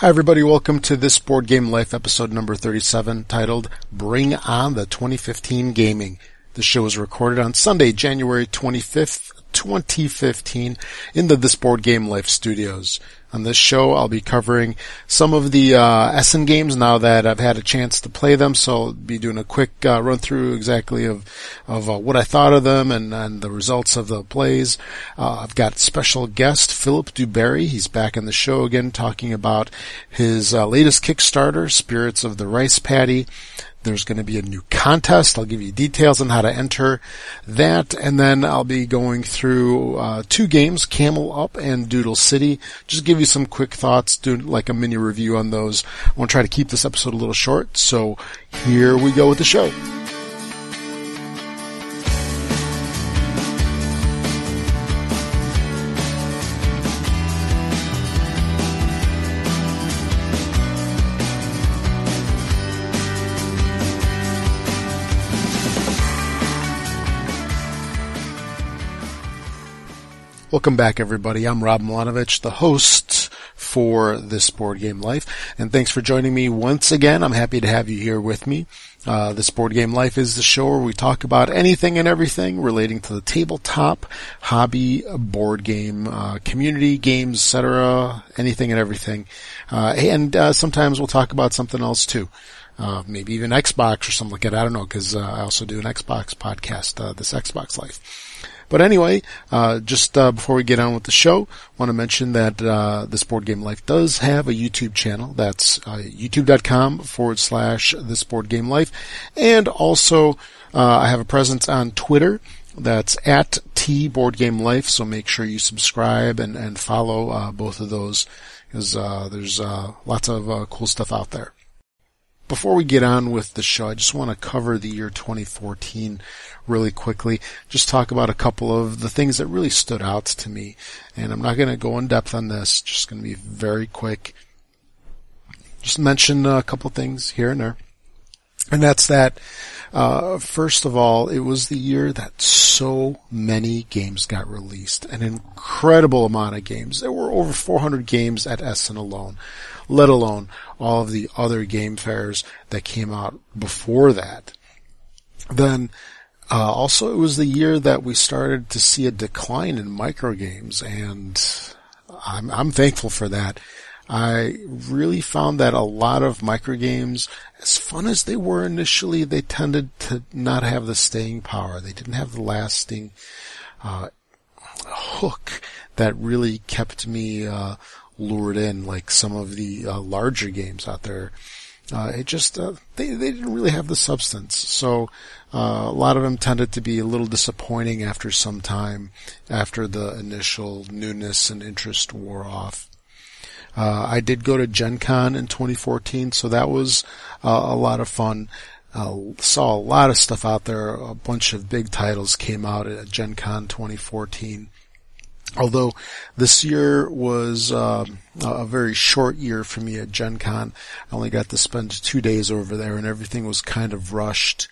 Hi, everybody. Welcome to this Board Game Life episode number 37 titled Bring On the 2015 Gaming. The show was recorded on Sunday, January 25th, 2015 in the This Board Game Life studios. On this show, I'll be covering some of the uh, Essen games now that I've had a chance to play them. So I'll be doing a quick uh, run through exactly of of uh, what I thought of them and, and the results of the plays. Uh, I've got special guest Philip Dubarry. He's back in the show again, talking about his uh, latest Kickstarter, Spirits of the Rice Paddy. There's going to be a new contest. I'll give you details on how to enter that, and then I'll be going through uh, two games, Camel Up and Doodle City. Just give you some quick thoughts, do like a mini review on those. I want to try to keep this episode a little short, so here we go with the show. Welcome back, everybody. I'm Rob Milanovich, the host for this Board Game Life, and thanks for joining me once again. I'm happy to have you here with me. Uh, this Board Game Life is the show where we talk about anything and everything relating to the tabletop, hobby, board game, uh, community, games, etc., anything and everything. Uh, and uh, sometimes we'll talk about something else too. Uh, maybe even Xbox or something like that. I don't know because uh, I also do an Xbox podcast, this Xbox Life. But anyway, uh, just uh, before we get on with the show, want to mention that uh, this board game life does have a YouTube channel. That's uh, youtube.com forward slash this board game life, and also uh, I have a presence on Twitter. That's at T Board Game Life. So make sure you subscribe and and follow uh, both of those because there's lots of cool stuff out there before we get on with the show, I just want to cover the year 2014 really quickly. Just talk about a couple of the things that really stood out to me. And I'm not going to go in depth on this, just going to be very quick. Just mention a couple things here and there. And that's that, uh, first of all, it was the year that so many games got released. An incredible amount of games. There were over 400 games at Essen alone let alone all of the other game fairs that came out before that. Then, uh, also it was the year that we started to see a decline in microgames and I'm, I'm thankful for that. I really found that a lot of microgames, as fun as they were initially, they tended to not have the staying power. They didn't have the lasting, uh, hook that really kept me, uh, lured in like some of the uh, larger games out there. Uh, it just uh, they they didn't really have the substance, so uh, a lot of them tended to be a little disappointing after some time, after the initial newness and interest wore off. Uh, I did go to Gen Con in 2014, so that was uh, a lot of fun. saw a lot of stuff out there. A bunch of big titles came out at Gen Con 2014. Although this year was uh, a very short year for me at Gen Con, I only got to spend two days over there and everything was kind of rushed.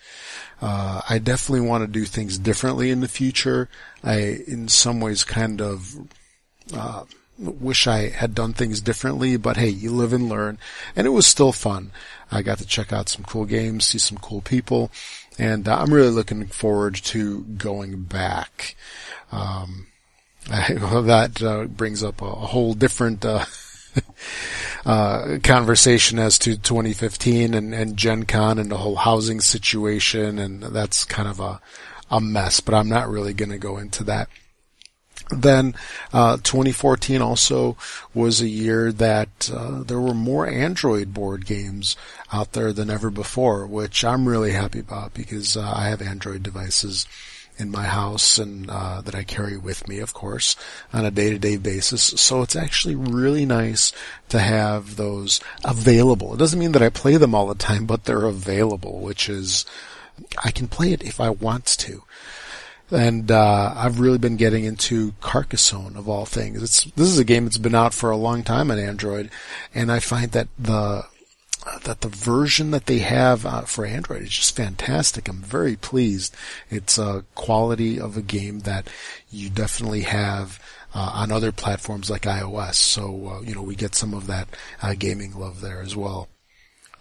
Uh, I definitely want to do things differently in the future. I, in some ways, kind of uh, wish I had done things differently, but hey, you live and learn, and it was still fun. I got to check out some cool games, see some cool people, and uh, I'm really looking forward to going back. Um, well, that uh, brings up a, a, whole different uh, uh, conversation as to 2015 and, and Gen Con and the whole housing situation, and that's kind of a a mess. But I'm not really going to go into that. Then, uh, 2014 also was a year that uh, there were more Android board games out there than ever before, which I'm really happy about because uh, I have Android devices in my house and uh, that I carry with me, of course, on a day-to-day basis. So it's actually really nice to have those available. It doesn't mean that I play them all the time, but they're available, which is I can play it if I want to. And uh, I've really been getting into Carcassonne of all things. It's this is a game that's been out for a long time on Android, and I find that the that the version that they have uh, for Android is just fantastic. I'm very pleased. It's a quality of a game that you definitely have uh, on other platforms like iOS. So, uh, you know, we get some of that uh, gaming love there as well.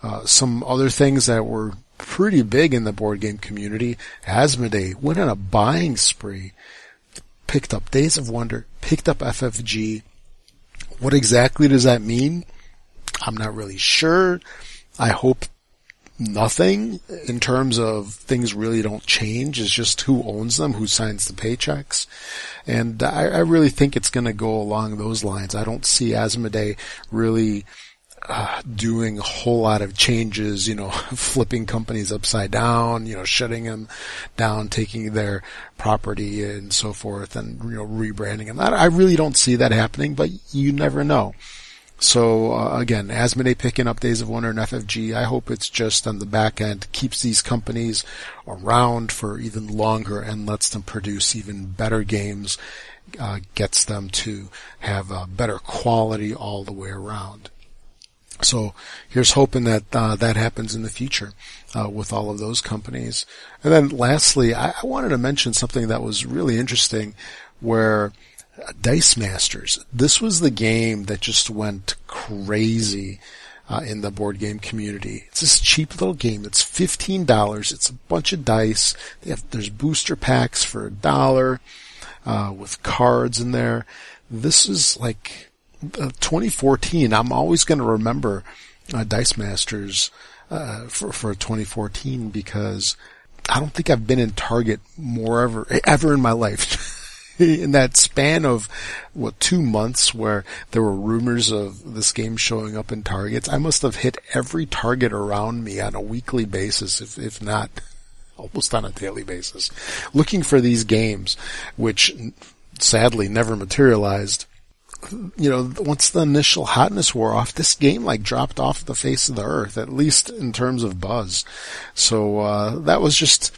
Uh, some other things that were pretty big in the board game community. Asmodee went on a buying spree, picked up Days of Wonder, picked up FFG. What exactly does that mean? I'm not really sure. I hope nothing in terms of things really don't change. It's just who owns them, who signs the paychecks. And I, I really think it's going to go along those lines. I don't see Asmodee really uh, doing a whole lot of changes, you know, flipping companies upside down, you know, shutting them down, taking their property and so forth and, you know, rebranding them. I really don't see that happening, but you never know. So uh, again, Asmodee picking up Days of Wonder and FFG, I hope it's just on the back end keeps these companies around for even longer and lets them produce even better games, uh, gets them to have a better quality all the way around. So here's hoping that uh, that happens in the future uh, with all of those companies. And then lastly, I, I wanted to mention something that was really interesting where Dice Masters. This was the game that just went crazy uh, in the board game community. It's this cheap little game. It's fifteen dollars. It's a bunch of dice. Have, there's booster packs for a dollar uh, with cards in there. This is like uh, 2014. I'm always going to remember uh, Dice Masters uh, for for 2014 because I don't think I've been in Target more ever ever in my life. in that span of what two months where there were rumors of this game showing up in targets, I must have hit every target around me on a weekly basis, if if not almost on a daily basis, looking for these games, which sadly never materialized. You know, once the initial hotness wore off, this game like dropped off the face of the earth, at least in terms of buzz. So uh, that was just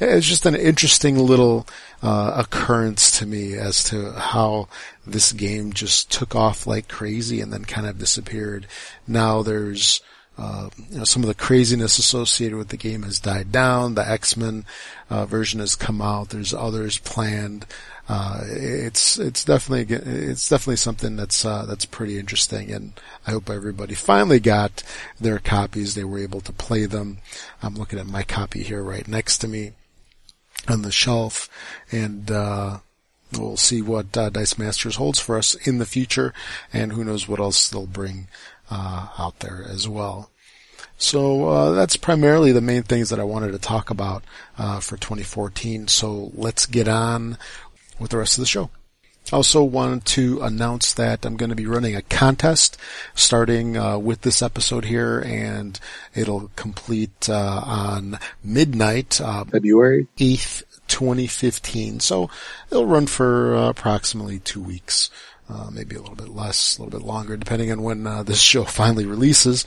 it's just an interesting little uh, occurrence to me as to how this game just took off like crazy and then kind of disappeared. Now there's uh, you know, some of the craziness associated with the game has died down. The X-Men uh, version has come out. There's others planned. Uh, it's it's definitely it's definitely something that's uh, that's pretty interesting, and I hope everybody finally got their copies. They were able to play them. I'm looking at my copy here right next to me on the shelf, and uh, we'll see what uh, Dice Masters holds for us in the future, and who knows what else they'll bring uh, out there as well. So uh, that's primarily the main things that I wanted to talk about uh, for 2014. So let's get on with the rest of the show. Also wanted to announce that I'm going to be running a contest starting uh, with this episode here, and it'll complete uh, on midnight, uh, February 8th, 2015. So it'll run for uh, approximately two weeks, uh, maybe a little bit less, a little bit longer, depending on when uh, this show finally releases.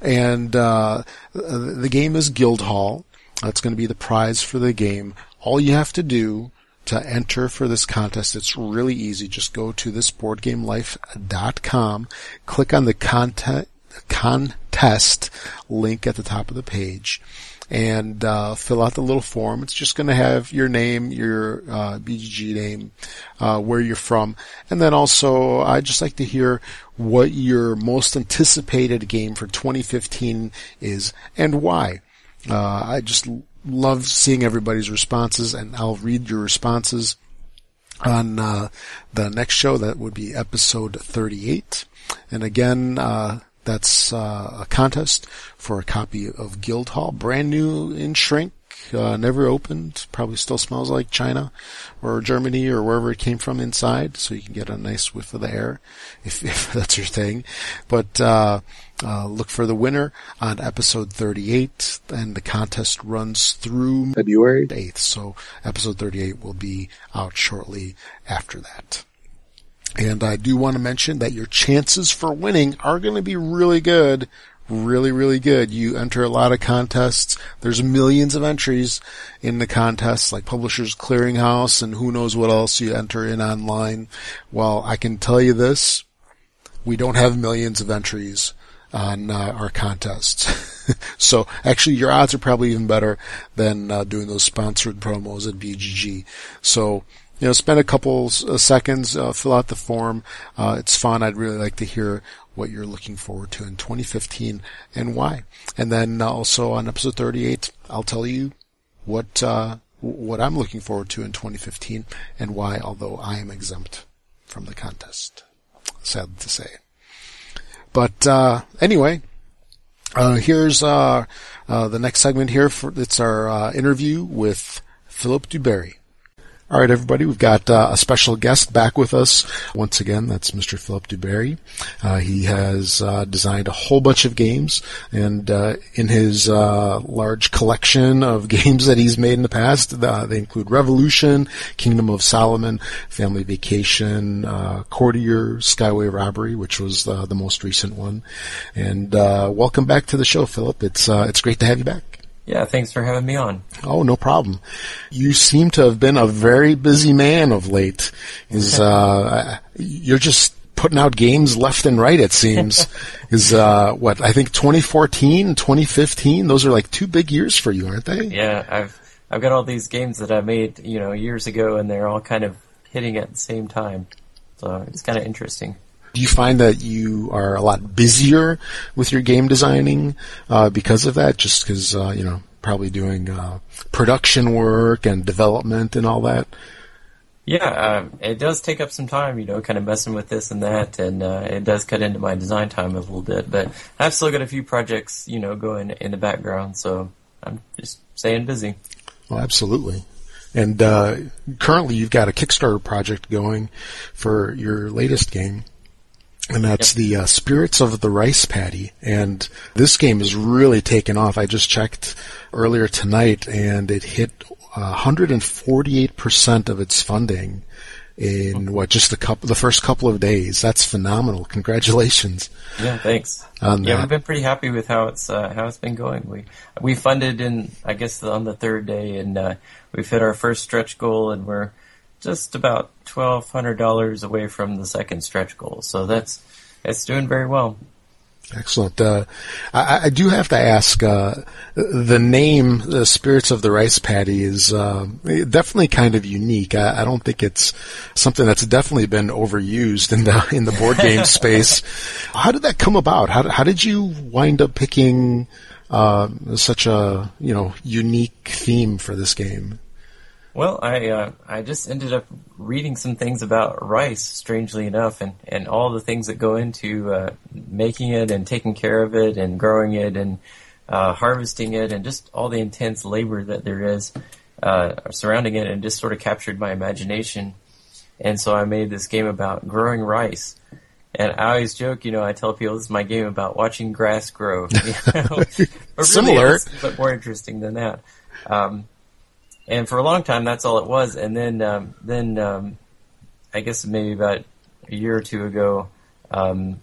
And the game is Guildhall. That's going to be the prize for the game. All you have to do to enter for this contest. It's really easy. Just go to thisboardgamelife.com, click on the contest link at the top of the page and uh, fill out the little form. It's just going to have your name, your uh, BGG name, uh, where you're from, and then also I'd just like to hear what your most anticipated game for 2015 is and why. Uh, I just love seeing everybody's responses, and I'll read your responses on uh, the next show. That would be episode 38. And again, uh, that's uh, a contest for a copy of Guildhall, brand new in shrink, uh, never opened, probably still smells like China or Germany or wherever it came from inside, so you can get a nice whiff of the air if, if that's your thing. But uh, uh, look for the winner on episode 38, and the contest runs through February 8th. So episode 38 will be out shortly after that. And I do want to mention that your chances for winning are going to be really good. Really, really good. You enter a lot of contests. There's millions of entries in the contests, like Publishers Clearinghouse and who knows what else you enter in online. Well, I can tell you this. We don't have millions of entries on uh, our contests. so actually your odds are probably even better than uh, doing those sponsored promos at BGG. So you know, spend a couple uh, seconds, uh, fill out the form. Uh, it's fun. I'd really like to hear what you're looking forward to in 2015 and why. And then uh, also on episode 38, I'll tell you what uh, what I'm looking forward to in 2015 and why, although I am exempt from the contest. Sad to say. But uh, anyway, uh, here's uh, uh, the next segment here. For, it's our uh, interview with Philip Dubarry. All right, everybody, we've got uh, a special guest back with us once again. That's Mr. Philip Dubarry. Uh, he has uh, designed a whole bunch of games, and uh, in his uh, large collection of games that he's made in the past, uh, they include Revolution, Kingdom of Solomon, Family Vacation, Courtier, Skyway Robbery, which was the most recent one. And welcome back to the show, Philip. It's it's great to have you back. Yeah, thanks for having me on. Oh, no problem. You seem to have been a very busy man of late. Is uh, you're just putting out games left and right. It seems is uh, what I think 2014, 2015. Those are like two big years for you, aren't they? Yeah, I've I've got all these games that I made, you know, years ago, and they're all kind of hitting at the same time. So it's kind of interesting. Do you find that you are a lot busier with your game designing uh, because of that? Just because uh, you know, probably doing uh, production work and development and all that. Yeah, uh, it does take up some time, you know, kind of messing with this and that, and uh, it does cut into my design time a little bit. But I've still got a few projects, you know, going in the background, so I'm just staying busy. Well, absolutely. And uh, currently, you've got a Kickstarter project going for your latest game and that's yep. the uh, Spirits of the Rice Paddy. And this game is really taken off. I just checked earlier tonight, and it hit uh, 148% of its funding in what just the couple, the first couple of days. That's phenomenal. Congratulations. Yeah, thanks. yeah, that. we've been pretty happy with how it's uh, how it's been going. We we funded in I guess on the third day, and uh, we've hit our first stretch goal, and we're just about twelve hundred dollars away from the second stretch goal. So that's it's doing very well. Excellent. Uh, I, I, do have to ask. Uh, the name, "The Spirits of the Rice Paddy," is uh, definitely kind of unique. I, I, don't think it's something that's definitely been overused in the in the board game space. How did that come about? How, how did you wind up picking uh, such a you know unique theme for this game? Well, I uh, I just ended up reading some things about rice, strangely enough, and, and all the things that go into uh, making it and taking care of it and growing it and uh, harvesting it and just all the intense labor that there is uh, surrounding it, and just sort of captured my imagination. And so I made this game about growing rice. And I always joke, you know, I tell people this is my game about watching grass grow. You know? but Similar, but more interesting than that. Um, and for a long time that's all it was. And then um, then um, I guess maybe about a year or two ago, um,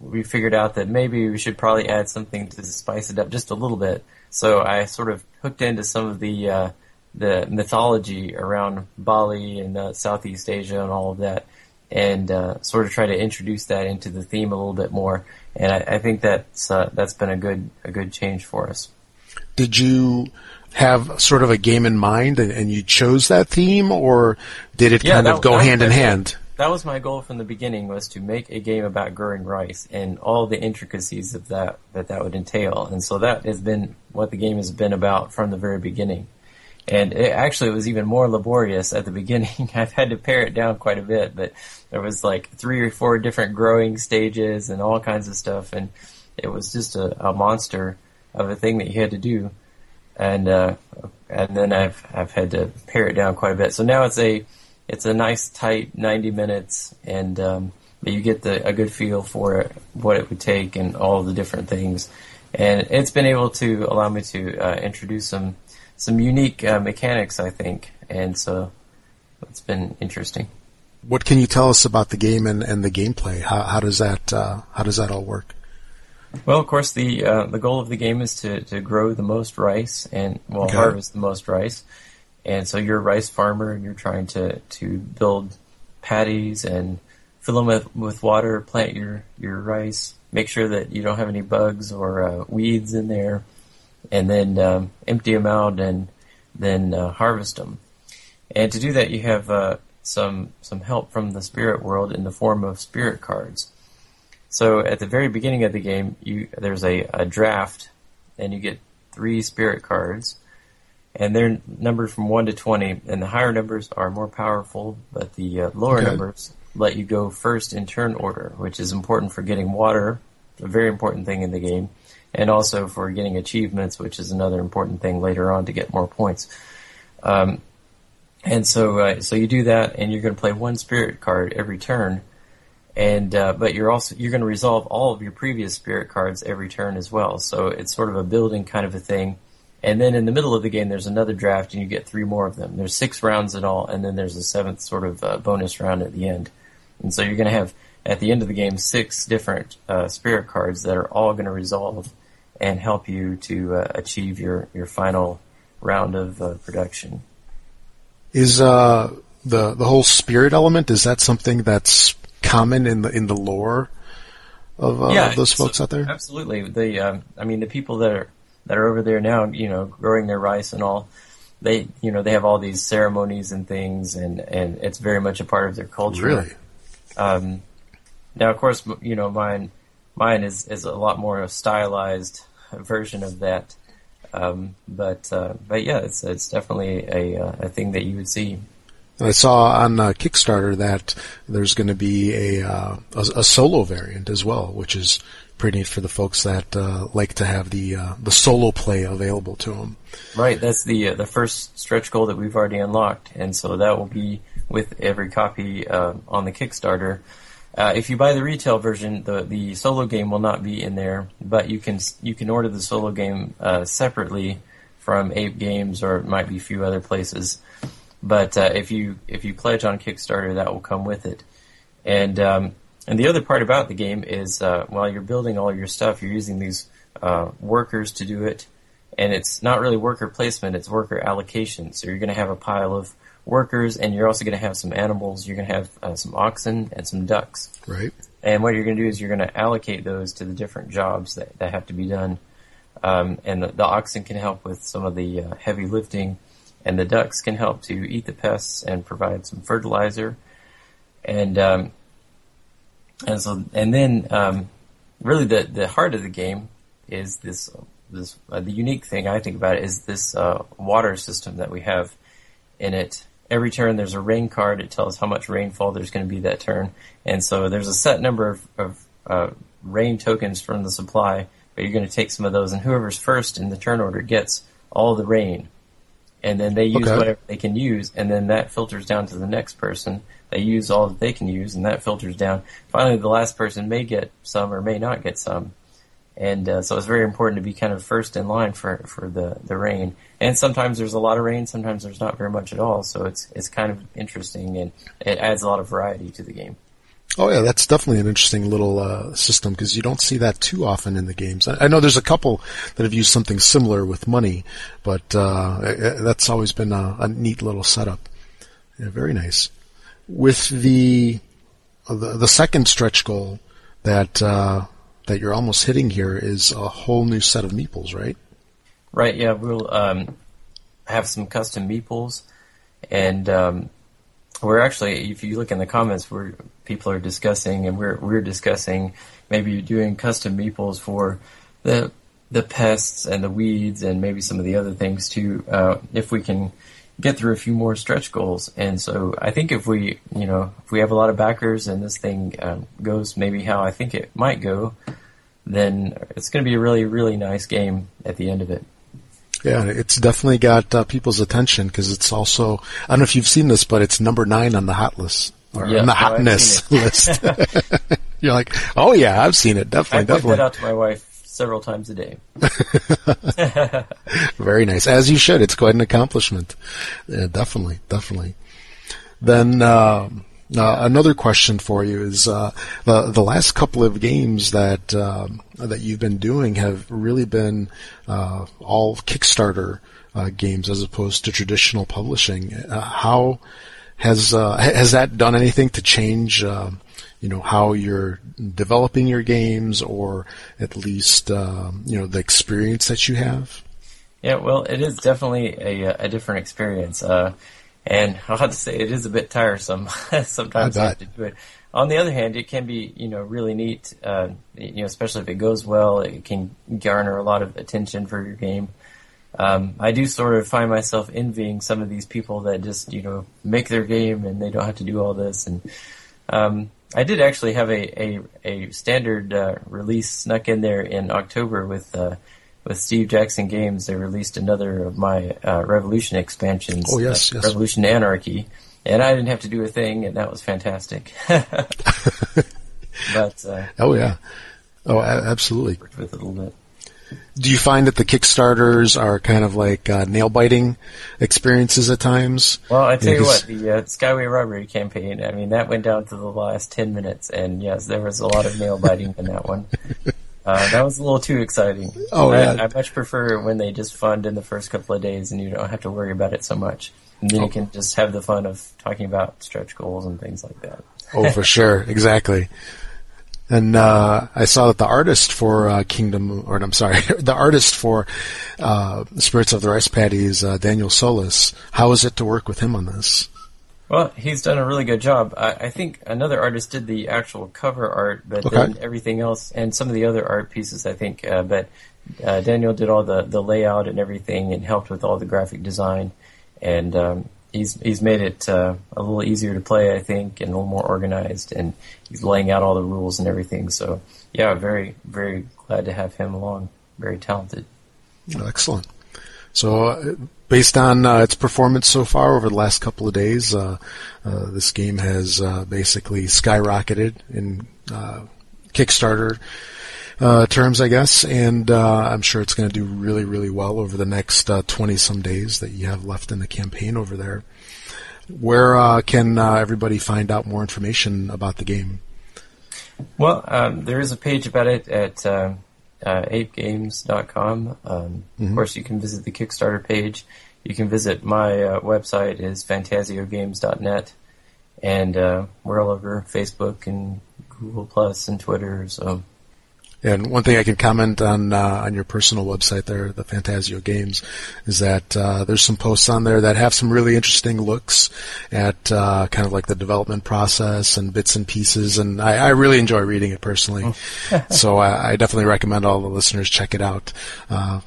we figured out that maybe we should probably add something to spice it up just a little bit. So I sort of hooked into some of the uh, the mythology around Bali and uh, Southeast Asia and all of that, and uh, sort of try to introduce that into the theme a little bit more. And I, I think that's uh, that's been a good a good change for us. Did you have sort of a game in mind and, and you chose that theme, or did it yeah, kind that, of go hand in hand? That was my goal from the beginning was to make a game about growing rice and all the intricacies of that that that would entail. And so that has been what the game has been about from the very beginning. And it, actually, it was even more laborious at the beginning. I've had to pare it down quite a bit, but there was like three or four different growing stages and all kinds of stuff, and it was just a, a monster of a thing that you had to do and uh, and then I've I've had to pare it down quite a bit. So now it's a it's a nice tight 90 minutes, and um, you get the a good feel for what it would take, and all the different things. And it's been able to allow me to uh, introduce some some unique uh, mechanics, I think, and so it's been interesting. What can you tell us about the game and, and the gameplay? How, how does that uh, how does that all work? Well, of course, the uh, the goal of the game is to, to grow the most rice and well okay. harvest the most rice. And so you're a rice farmer and you're trying to, to build paddies and fill them with, with water, plant your, your rice, make sure that you don't have any bugs or uh, weeds in there, and then um, empty them out and then uh, harvest them. And to do that, you have uh, some some help from the spirit world in the form of spirit cards. So at the very beginning of the game, you there's a, a draft, and you get three spirit cards, and they're numbered from one to twenty. And the higher numbers are more powerful, but the uh, lower Okay. numbers let you go first in turn order, which is important for getting water, a very important thing in the game, and also for getting achievements, which is another important thing later on to get more points. Um, and so, uh, so you do that, and you're going to play one spirit card every turn, and uh, but you're also you're going to resolve all of your previous spirit cards every turn as well. So it's sort of a building kind of a thing. And then in the middle of the game, there's another draft, and you get three more of them. There's six rounds in all, and then there's a seventh sort of uh, bonus round at the end. And so you're going to have at the end of the game six different uh, spirit cards that are all going to resolve and help you to uh, achieve your your final round of uh, production. Is uh, the the whole spirit element is that something that's common in the in the lore of uh, those folks out there? Absolutely. The um, I mean, the people that are that are over there now, you know, growing their rice and all, they you know they have all these ceremonies and things, and and it's very much a part of their culture. Really? Um, now, of course, you know mine mine is is a lot more a stylized version of that. Um, but uh, but yeah, it's it's definitely a uh, a thing that you would see. I saw on uh, Kickstarter that there's going to be a, uh, a a solo variant as well, which is pretty neat for the folks that uh, like to have the uh, the solo play available to them. Right, that's the uh, the first stretch goal that we've already unlocked, and so that will be with every copy uh, on the Kickstarter. If you buy the retail version, the the solo game will not be in there, but you can you can order the solo game separately from Ape Games or it might be a few other places. But uh, if you if you pledge on Kickstarter, that will come with it. And um, and the other part about the game is uh, while you're building all your stuff, you're using these uh, workers to do it, and it's not really worker placement; it's worker allocation. So you're going to have a pile of workers, and you're also going to have some animals. You're going to have uh, some oxen and some ducks. Right? And what you're going to do is you're going to allocate those to the different jobs that, that have to be done. Um, and the, the oxen can help with some of the uh, heavy lifting, and the ducks can help to eat the pests and provide some fertilizer. And um, and so and then um, really the the heart of the game is this this uh, the unique thing I think about is this uh, water system that we have in it. Every turn there's a rain card. It tells how much rainfall there's going to be that turn, and so there's a set number of, of uh, rain tokens from the supply. But you're going to take some of those, and whoever's first in the turn order gets all the rain, and then they use Okay. whatever they can use, and then that filters down to the next person. They use all that they can use, and that filters down. Finally, the last person may get some or may not get some, and uh, so it's very important to be kind of first in line for for the the rain. And sometimes there's a lot of rain, sometimes there's not very much at all. So it's it's kind of interesting, and it adds a lot of variety to the game. Oh yeah, that's definitely an interesting little uh, system because you don't see that too often in the games. I, I know there's a couple that have used something similar with money, but uh, eh, eh, that's always been a, a neat little setup. Yeah, very nice. With the uh, the, the second stretch goal that uh, that you're almost hitting here is a whole new set of meeples, right? Right? Yeah, we'll um, have some custom meeples, and um, we're actually, if you look in the comments, where people are discussing, and we're we're discussing maybe doing custom meeples for the the pests and the weeds, and maybe some of the other things too. Uh, if we can get through a few more stretch goals, and so I think if we, you know, if we have a lot of backers and this thing um, goes maybe how I think it might go, then it's going to be a really really nice game at the end of it. Yeah, it's definitely got uh, people's attention because it's also I don't know if you've seen this, but it's number nine on the hot list or Yeah, on the hotness list. You're like, oh yeah, I've seen it. Definitely, I Definitely, that out to my wife several times a day. Very nice, as you should. It's quite an accomplishment. Yeah, definitely, definitely. Then um uh, another question for you is uh, the the last couple of games that um, that you've been doing have really been uh, all Kickstarter uh, games as opposed to traditional publishing. Uh, how has uh, has that done anything to change? um you know how you're developing your games, or at least um, you know the experience that you have. Yeah, well, it is definitely a, a different experience. Uh, And I'll have to say it is a bit tiresome. Sometimes I, I have to do it. On the other hand, it can be, you know, really neat, uh, you know, especially if it goes well, it can garner a lot of attention for your game. Um, I do sort of find myself envying some of these people that just, you know, make their game and they don't have to do all this. And, um, I did actually have a, a, a standard, uh, release snuck in there in October with, uh, with Steve Jackson Games. They released another of my, uh, Revolution expansions. Oh, yes, yes. Revolution Anarchy and I didn't have to do a thing, and that was fantastic. but uh, oh yeah, oh absolutely. Worked with it a little bit. Do you find that the Kickstarters are kind of like uh, nail biting experiences at times? Well, I tell yeah, you what, the uh, Skyway Robbery campaign. I mean, that went down to the last ten minutes, and yes, there was a lot of nail biting in that one. Uh, that was a little too exciting. Oh, I, yeah. I much prefer when they just fund in the first couple of days, and you don't have to worry about it so much. And then you can just have the fun of talking about stretch goals and things like that. oh, for sure. Exactly. And uh, I saw that the artist for uh, Kingdom, or I'm sorry, the artist for uh, Spirits of the Rice Paddy is uh, Daniel Solis. How is it to work with him on this? Well, he's done a really good job. I, I think another artist did the actual cover art, but Okay. then everything else and some of the other art pieces, I think. Uh, but uh, Daniel did all the, the layout and everything, and helped with all the graphic design, and um, he's he's made it uh, a little easier to play, I think, and a little more organized, and he's laying out all the rules and everything. So, yeah, very very glad to have him along. Very talented. Excellent. So, uh, based on uh, its performance so far over the last couple of days, uh, uh, this game has uh, basically skyrocketed in uh, Kickstarter uh, terms, I guess, and uh, I'm sure it's going to do really, really well over the next uh, 20 some days that you have left in the campaign over there. Where uh, can uh, everybody find out more information about the game? Well, um, there is a page about it at uh, uh, apegames.com. Um, Of course, you can visit the Kickstarter page. You can visit my uh, website is fantasiogames.net, and uh, we're all over Facebook and Google Plus and Twitter. So And one thing I can comment on uh, on your personal website there, the Fantasio Games, is that uh, there's some posts on there that have some really interesting looks at uh, kind of like the development process and bits and pieces, and I, I really enjoy reading it personally. so I, I definitely recommend all the listeners check it out. Uh,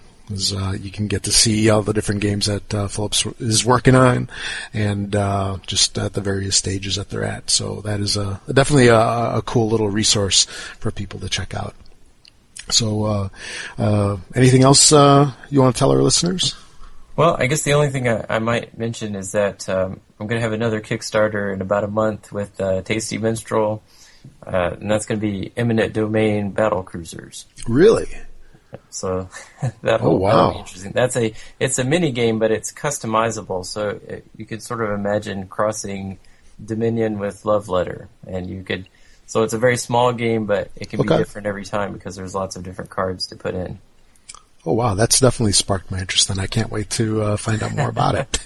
uh, you can get to see all the different games that uh, Philip's is working on, and uh, just at the various stages that they're at. So that is a, definitely a, a cool little resource for people to check out. So, uh, uh, anything else uh, you want to tell our listeners? Well, I guess the only thing I, I might mention is that um, I'm going to have another Kickstarter in about a month with uh, Tasty Minstrel, uh, and that's going to be Eminent Domain Battle Cruisers. Really? So that'll, Oh, wow. interesting. That's a it's a mini game, but it's customizable. So it, you could sort of imagine crossing Dominion with Love Letter, and you could. So it's a very small game, but it can Okay. be different every time because there's lots of different cards to put in. Oh wow, that's definitely sparked my interest, and I can't wait to uh, find out more about it.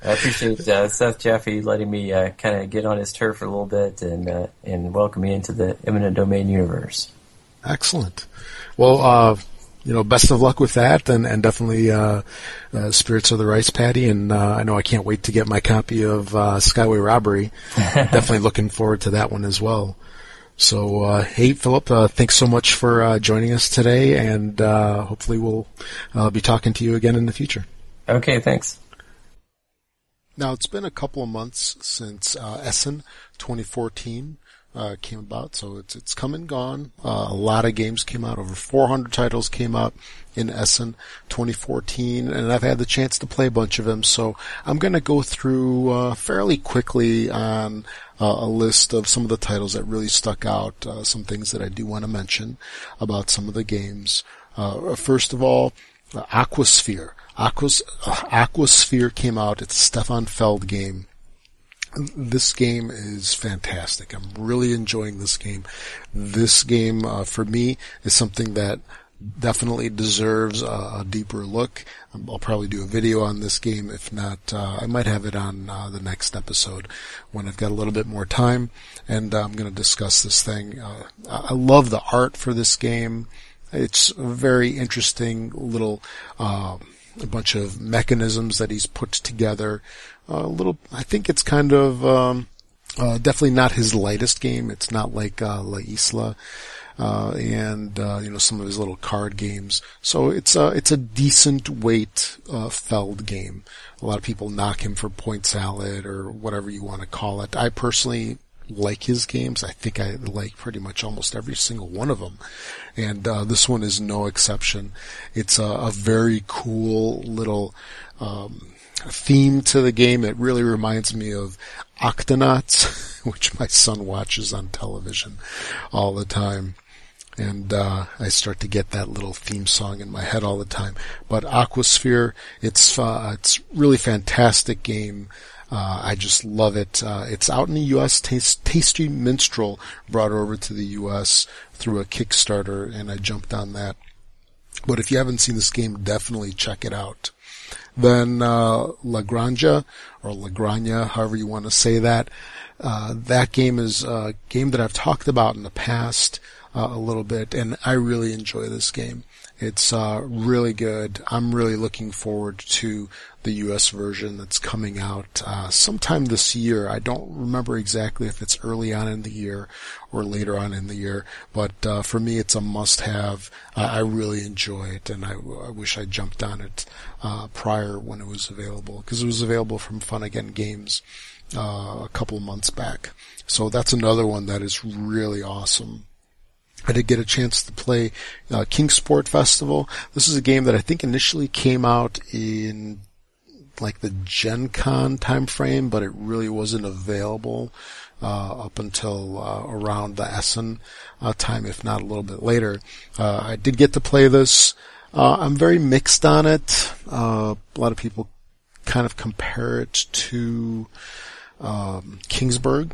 I appreciate uh, Seth Jaffee letting me uh, kind of get on his turf for a little bit and uh, and welcome me into the Eminent Domain universe. Excellent. Well, uh, you know, best of luck with that, and and definitely uh, uh, Spirits of the Rice Paddy, and uh, I know I can't wait to get my copy of uh, Skyway Robbery. definitely looking forward to that one as well. So, uh, hey, Philip, uh, thanks so much for uh, joining us today, and uh, hopefully we'll uh, be talking to you again in the future. Okay, thanks. Now, it's been a couple of months since uh, Essen 2014 uh, came about, so it's it's come and gone. Uh, a lot of games came out. Over 400 titles came out in Essen 2014, and I've had the chance to play a bunch of them. So I'm going to go through uh, fairly quickly on uh, a list of some of the titles that really stuck out. Uh, some things that I do want to mention about some of the games. Uh, first of all, Aquasphere. Aquas, Aquasphere came out. It's a Stefan Feld game. This game is fantastic. I'm really enjoying this game. This game, uh, for me, is something that definitely deserves a, a deeper look. I'll probably do a video on this game. If not, uh, I might have it on uh, the next episode when I've got a little bit more time, and uh, I'm going to discuss this thing. Uh, I I love the art for this game. It's a very interesting little. Uh, a bunch of mechanisms that he's put together. A little, I think it's kind of, um, uh, definitely not his lightest game. It's not like, uh, La Isla. Uh, and uh, you know some of his little card games. So it's a it's a decent weight uh, Feld game. A lot of people knock him for point salad or whatever you want to call it. I personally like his games. I think I like pretty much almost every single one of them. And, uh, this one is no exception. It's a, a very cool little, um, theme to the game. It really reminds me of Octonauts, which my son watches on television all the time. And, uh, I start to get that little theme song in my head all the time. But Aquasphere, it's, uh, it's really fantastic game. Uh, I just love it. Uh, it's out in the U.S. Tasty Minstrel brought over to the U.S. through a Kickstarter, and I jumped on that. But if you haven't seen this game, definitely check it out. Then uh, La or La Granja, however you want to say that. Uh, that game is a game that I've talked about in the past uh, a little bit, and I really enjoy this game. It's uh, really good. I'm really looking forward to the U.S. version that's coming out uh, sometime this year. I don't remember exactly if it's early on in the year or later on in the year, but uh, for me, it's a must-have. I really enjoy it, and I, I wish I jumped on it uh, prior when it was available because it was available from Fun Again Games uh, a couple months back. So that's another one that is really awesome. I did get a chance to play uh, Kingsport Festival. This is a game that I think initially came out in like the Gen Con time frame, but it really wasn't available uh, up until uh, around the Essen uh, time, if not a little bit later. Uh, I did get to play this. Uh, I'm very mixed on it. Uh, a lot of people kind of compare it to um, Kingsburg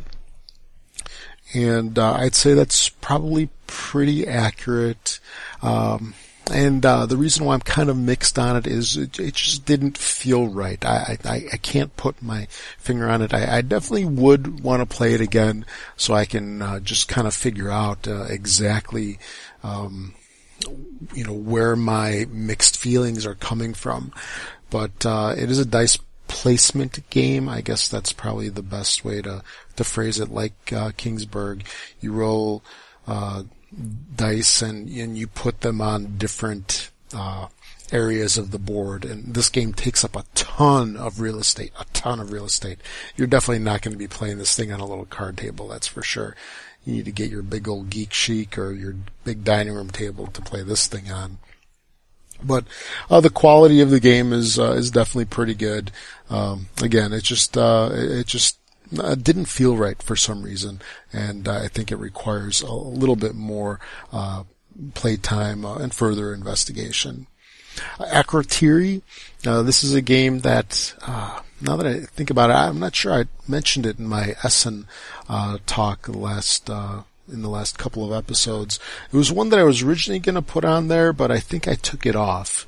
and uh, I'd say that's probably pretty accurate. Um, and uh, the reason why I'm kind of mixed on it is it, it just didn't feel right. I, I, I can't put my finger on it. I, I definitely would want to play it again so I can uh, just kind of figure out uh, exactly, um, you know, where my mixed feelings are coming from. But uh, it is a dice placement game. I guess that's probably the best way to to phrase it. Like uh, Kingsburg, you roll uh, dice and and you put them on different uh, areas of the board. And this game takes up a ton of real estate, a ton of real estate. You're definitely not going to be playing this thing on a little card table, that's for sure. You need to get your big old geek chic or your big dining room table to play this thing on. But uh, the quality of the game is uh, is definitely pretty good. Um, again, it just uh, it just uh, didn't feel right for some reason, and I think it requires a little bit more uh, playtime uh, and further investigation. Akrotiri, uh, this is a game that now that I think about it, I'm not sure I mentioned it in my Essen talk last in the last couple of episodes. It was one that I was originally going to put on there, but I think I took it off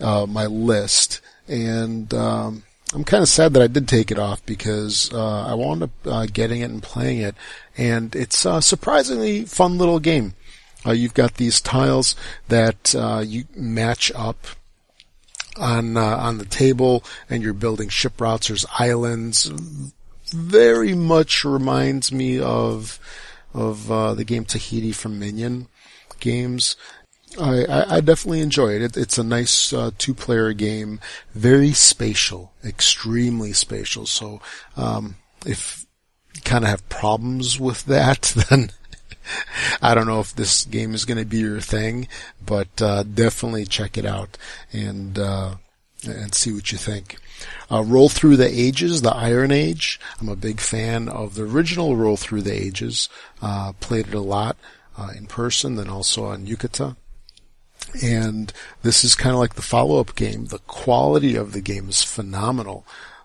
uh, my list, and um, I'm kind of sad that I did take it off because uh, I wound up uh, getting it and playing it, and it's a surprisingly fun little game. Uh, you've got these tiles that uh, you match up on uh, on the table, and you're building ship routes. There's islands. Very much reminds me of of uh, the game Tahiti from Minion games. I, I, definitely enjoy it. it. It's a nice uh, two-player game, very spatial, extremely spatial. So um, if you kind of have problems with that, then I don't know if this game is going to be your thing, but uh, definitely check it out and uh, and see what you think. Uh, Roll Through the Ages, the Iron Age. I'm a big fan of the original Roll Through the Ages. Uh, played it a lot uh, in person, then also on Yucata. And this is kind of like the follow-up game. The quality of the game is phenomenal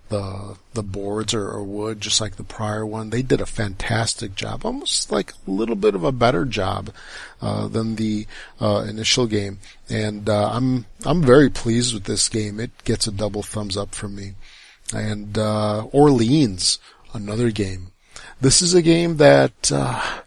the the boards are, are, wood, just like the prior one. They did a fantastic job, almost like a little bit of a better job uh, than the uh, initial game. And uh, I'm I'm very pleased with this game. It gets a double thumbs up from me. And uh, Orleans, another game. This is a game that uh,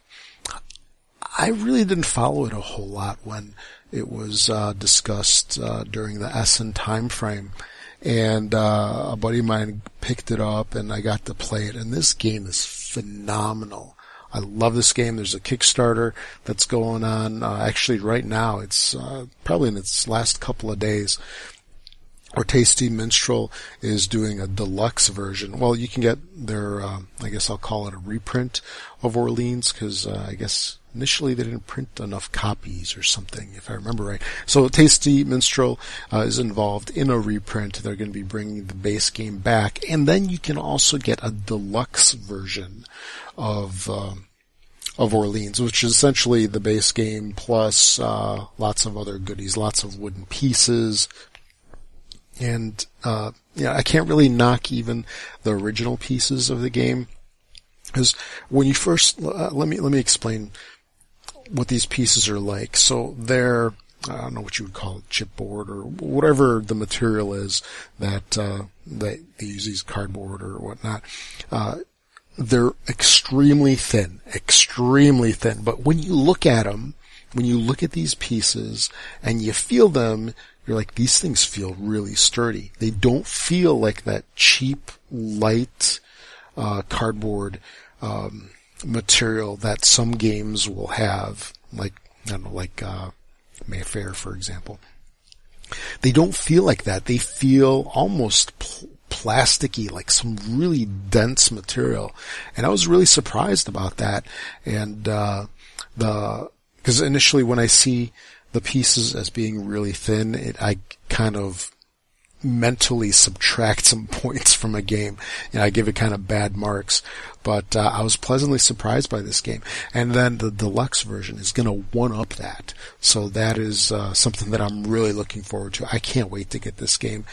I really didn't follow it a whole lot when it was uh, discussed uh, during the Essen time frame. And uh, a buddy of mine picked it up, and I got to play it. And this game is phenomenal. I love this game. There's a Kickstarter that's going on. Uh, actually, right now, it's uh, probably in its last couple of days. Or Tasty Minstrel is doing a deluxe version. Well, you can get their, uh, I guess I'll call it a reprint of Orleans, because uh, I guess initially they didn't print enough copies or something, if I remember right. So Tasty Minstrel uh, is involved in a reprint. They're going to be bringing the base game back, and then you can also get a deluxe version of um, of Orleans, which is essentially the base game plus uh, lots of other goodies, lots of wooden pieces, and uh, yeah, I can't really knock even the original pieces of the game because when you first uh, let me let me explain what these pieces are like. So they're I don't know what you would call it, chipboard or whatever the material is that uh, that they use these cardboard or whatnot. Uh, they're extremely thin, extremely thin. But when you look at them, when you look at these pieces and you feel them, you're like, these things feel really sturdy. They don't feel like that cheap, light, uh, cardboard, um, material that some games will have, like, I don't know, like, uh, Mayfair, for example. They don't feel like that. They feel almost pl- plasticky, like some really dense material. And I was really surprised about that. And, uh, the, cause initially when I see the pieces as being really thin, it, I kind of mentally subtract some points from a game. Know, I give it kind of bad marks, but uh, I was pleasantly surprised by this game. And then the deluxe version is going to one up that. So that is uh, something that I'm really looking forward to. I can't wait to get this game.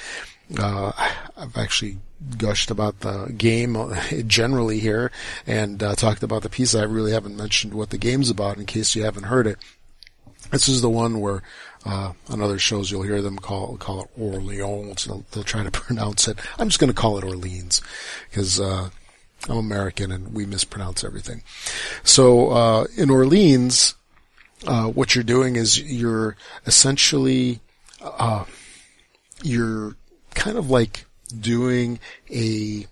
Uh, I've actually gushed about the game generally here and uh, talked about the piece. I really haven't mentioned what the game's about in case you haven't heard it. This is the one where uh, on other shows you'll hear them call call it Orleans. They'll, they'll try to pronounce it. I'm just going to call it Orleans because uh, I'm American and we mispronounce everything. So uh, in Orleans, uh, what you're doing is you're essentially uh, you're kind of like doing a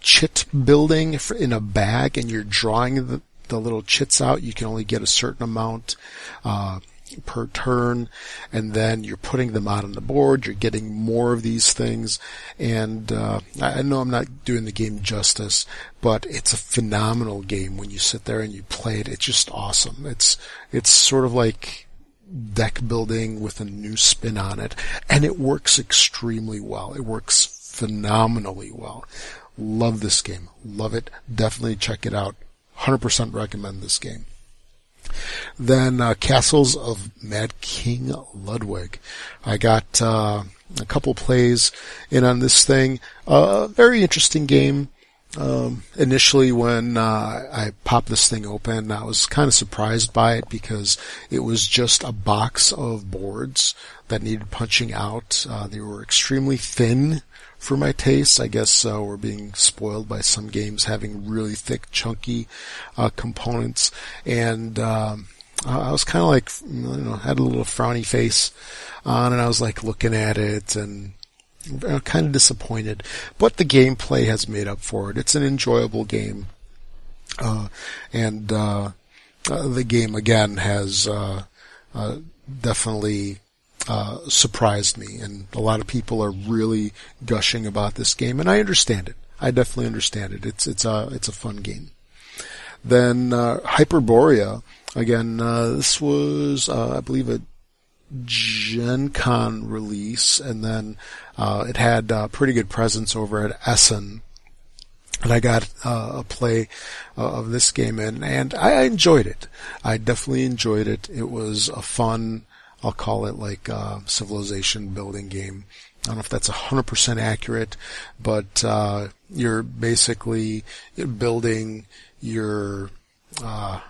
chit building in a bag and you're drawing the, the little chits out. You can only get a certain amount, uh, per turn, and then you're putting them out on the board. You're getting more of these things, and uh, I know I'm not doing the game justice, but it's a phenomenal game when you sit there and you play it. It's just awesome. It's it's sort of like deck building with a new spin on it, and it works extremely well. It works phenomenally well. Love this game. Love it. Definitely check it out. 100% recommend this game. Then uh, Castles of Mad King Ludwig. I got uh, a couple plays in on this thing. A uh, very interesting game. Um, initially, when uh, I popped this thing open, I was kind of surprised by it because it was just a box of boards that needed punching out. Uh, they were extremely thin for my tastes. I guess uh, we're being spoiled by some games having really thick, chunky uh, components, and um, I was kind of like, you know, had a little frowny face on, and I was like looking at it and kind of disappointed. But the gameplay has made up for it. It's an enjoyable game, uh, and uh, uh, the game again has uh, uh, definitely uh, surprised me, and a lot of people are really gushing about this game, and I understand it. I definitely understand it. It's it's a it's a fun game. Then Hyperborea, again, this was I believe a Gen Con release, and then uh, it had a pretty good presence over at Essen. And I got uh, a play uh, of this game in, and I enjoyed it. I definitely enjoyed it. It was a fun, I'll call it like a civilization building game. I don't know if that's 100% accurate, but uh, you're basically building your uh,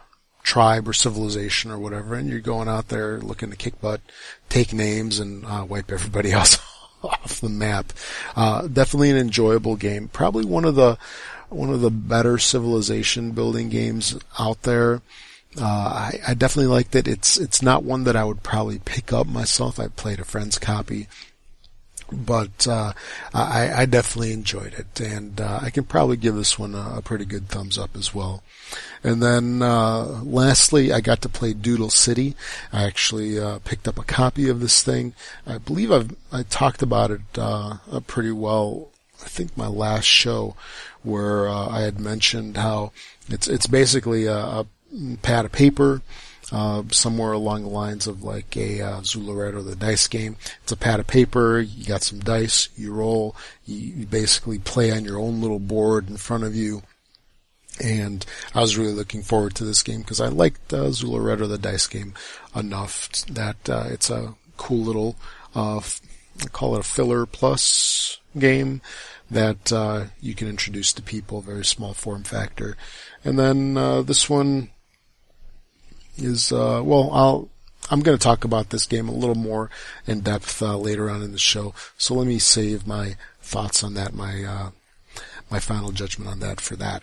tribe or civilization or whatever, and you're going out there looking to kick butt, take names, and uh, wipe everybody else off the map. Uh, definitely an enjoyable game. Probably one of the one of the better civilization building games out there. Uh, I, I definitely liked it. It's it's not one that I would probably pick up myself. I played a friend's copy, but uh, I, I, definitely enjoyed it, and uh, I can probably give this one a, a, pretty good thumbs up as well. And then uh, lastly, I got to play Doodle City. I actually uh, picked up a copy of this thing. I believe I've I talked about it uh, pretty well. I think my last show where I had mentioned how it's it's basically a, a pad of paper uh, somewhere along the lines of like a uh, or the dice game. It's a pad of paper. You got some dice. You roll. You, you basically play on your own little board in front of you. And I was really looking forward to this game because I liked uh, or the dice game enough that uh, it's a cool little, uh, call it a filler plus game that uh, you can introduce to people. Very small form factor. And then uh, this one is uh, well, I'll I'm going to talk about this game a little more in depth uh, later on in the show. So let me save my thoughts on that, my uh, my final judgment on that for that.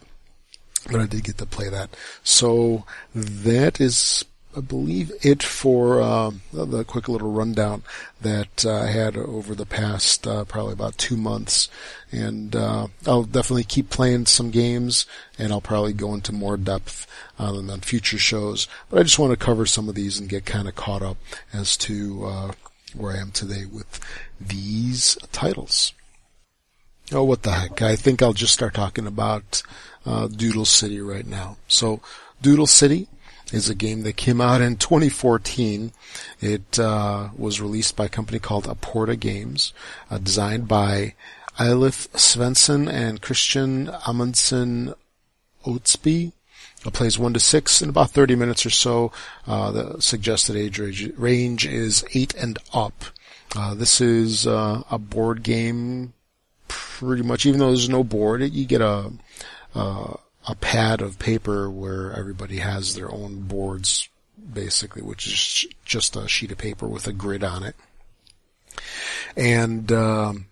But I did get to play that. So that is I believe it for uh, the quick little rundown that uh, I had over the past uh, probably about two months, and uh, I'll definitely keep playing some games, and I'll probably go into more depth um, on future shows. But I just want to cover some of these and get kind of caught up as to uh, where I am today with these titles. Oh, what the heck! I think I'll just start talking about uh, Doodle City right now. So, Doodle City is a game that came out in 2014. It uh, was released by a company called Aporta Games, uh, designed by Eilif Svensson and Kristian Amundsen Østby. It plays one to six in about 30 minutes or so. Uh, the suggested age range is eight and up. Uh, this is uh, a board game, pretty much. Even though there's no board, you get a uh, a pad of paper where everybody has their own boards, basically, which is just a sheet of paper with a grid on it. And um,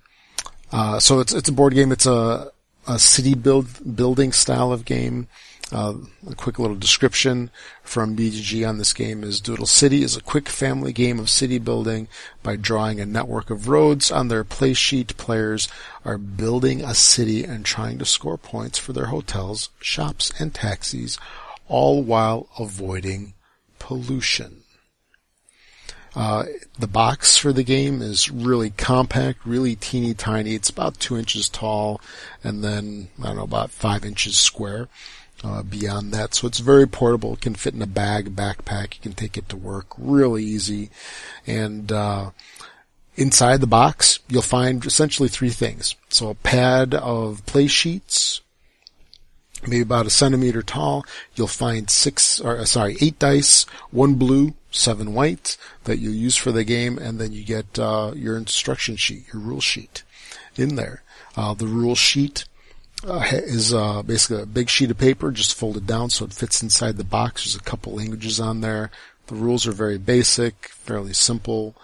uh, so it's it's a board game. It's a a city build building style of game. Uh, a quick little description from BGG on this game is Doodle City is a quick family game of city building. By drawing a network of roads on their play sheet, players are building a city and trying to score points for their hotels, shops, and taxis, all while avoiding pollution. Uh, the box for the game is really compact, really teeny tiny. It's about two inches tall and then, I don't know, about five inches square. Uh, beyond that. So it's very portable. It can fit in a bag, backpack. You can take it to work really easy. And, uh, inside the box, you'll find essentially three things. So a pad of play sheets, maybe about a centimeter tall. You'll find six, or uh, sorry, eight dice, one blue, seven white that you use for the game, and then you get uh, your instruction sheet, your rule sheet in there. Uh, the rule sheet uh, is uh, basically a big sheet of paper just folded down so it fits inside the box. There's a couple languages on there. The rules are very basic, fairly simple.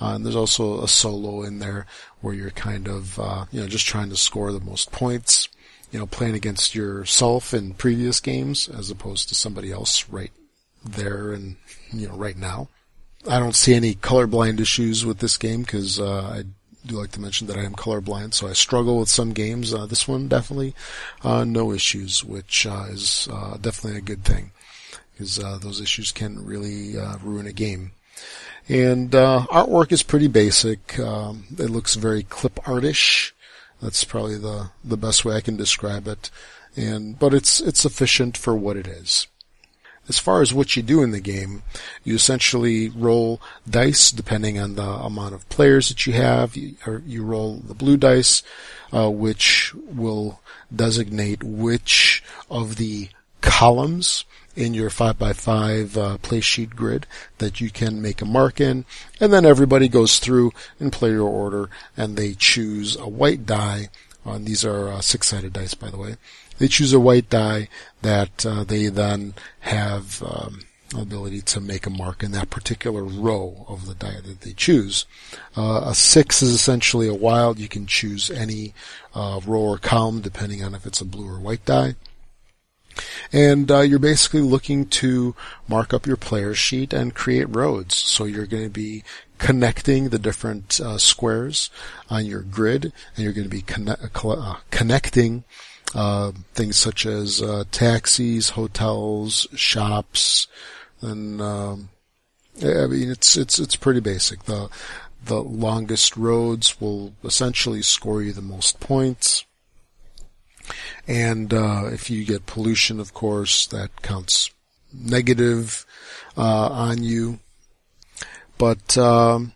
Uh, and there's also a solo in there where you're kind of, uh, you know, just trying to score the most points, you know, playing against yourself in previous games as opposed to somebody else right there and, you know, right now. I don't see any colorblind issues with this game because, uh, I do like to mention that I am colorblind, so I struggle with some games. Uh, this one definitely uh, no issues, which uh, is uh, definitely a good thing because uh, those issues can really uh, ruin a game. And artwork is pretty basic. Um, it looks very clip artish. That's probably the the best way I can describe it. And but it's it's sufficient for what it is. As far as what you do in the game, you essentially roll dice depending on the amount of players that you have. You, you roll the blue dice, uh, which will designate which of the columns in your 5x5 uh, play sheet grid that you can make a mark in. And then everybody goes through in player order and they choose a white die. Uh, these are uh, six-sided dice, by the way. They choose a white die that uh, they then have um, ability to make a mark in that particular row of the die that they choose. Uh, a six is essentially a wild. You can choose any uh, row or column depending on if it's a blue or white die. And uh, you're basically looking to mark up your player sheet and create roads. So you're going to be connecting the different uh, squares on your grid, and you're going to be conne- uh, connecting uh, things such as uh, taxis, hotels, shops, and um, I mean it's it's it's pretty basic. The the longest roads will essentially score you the most points. And uh, if you get pollution, of course, that counts negative uh, on you. But um,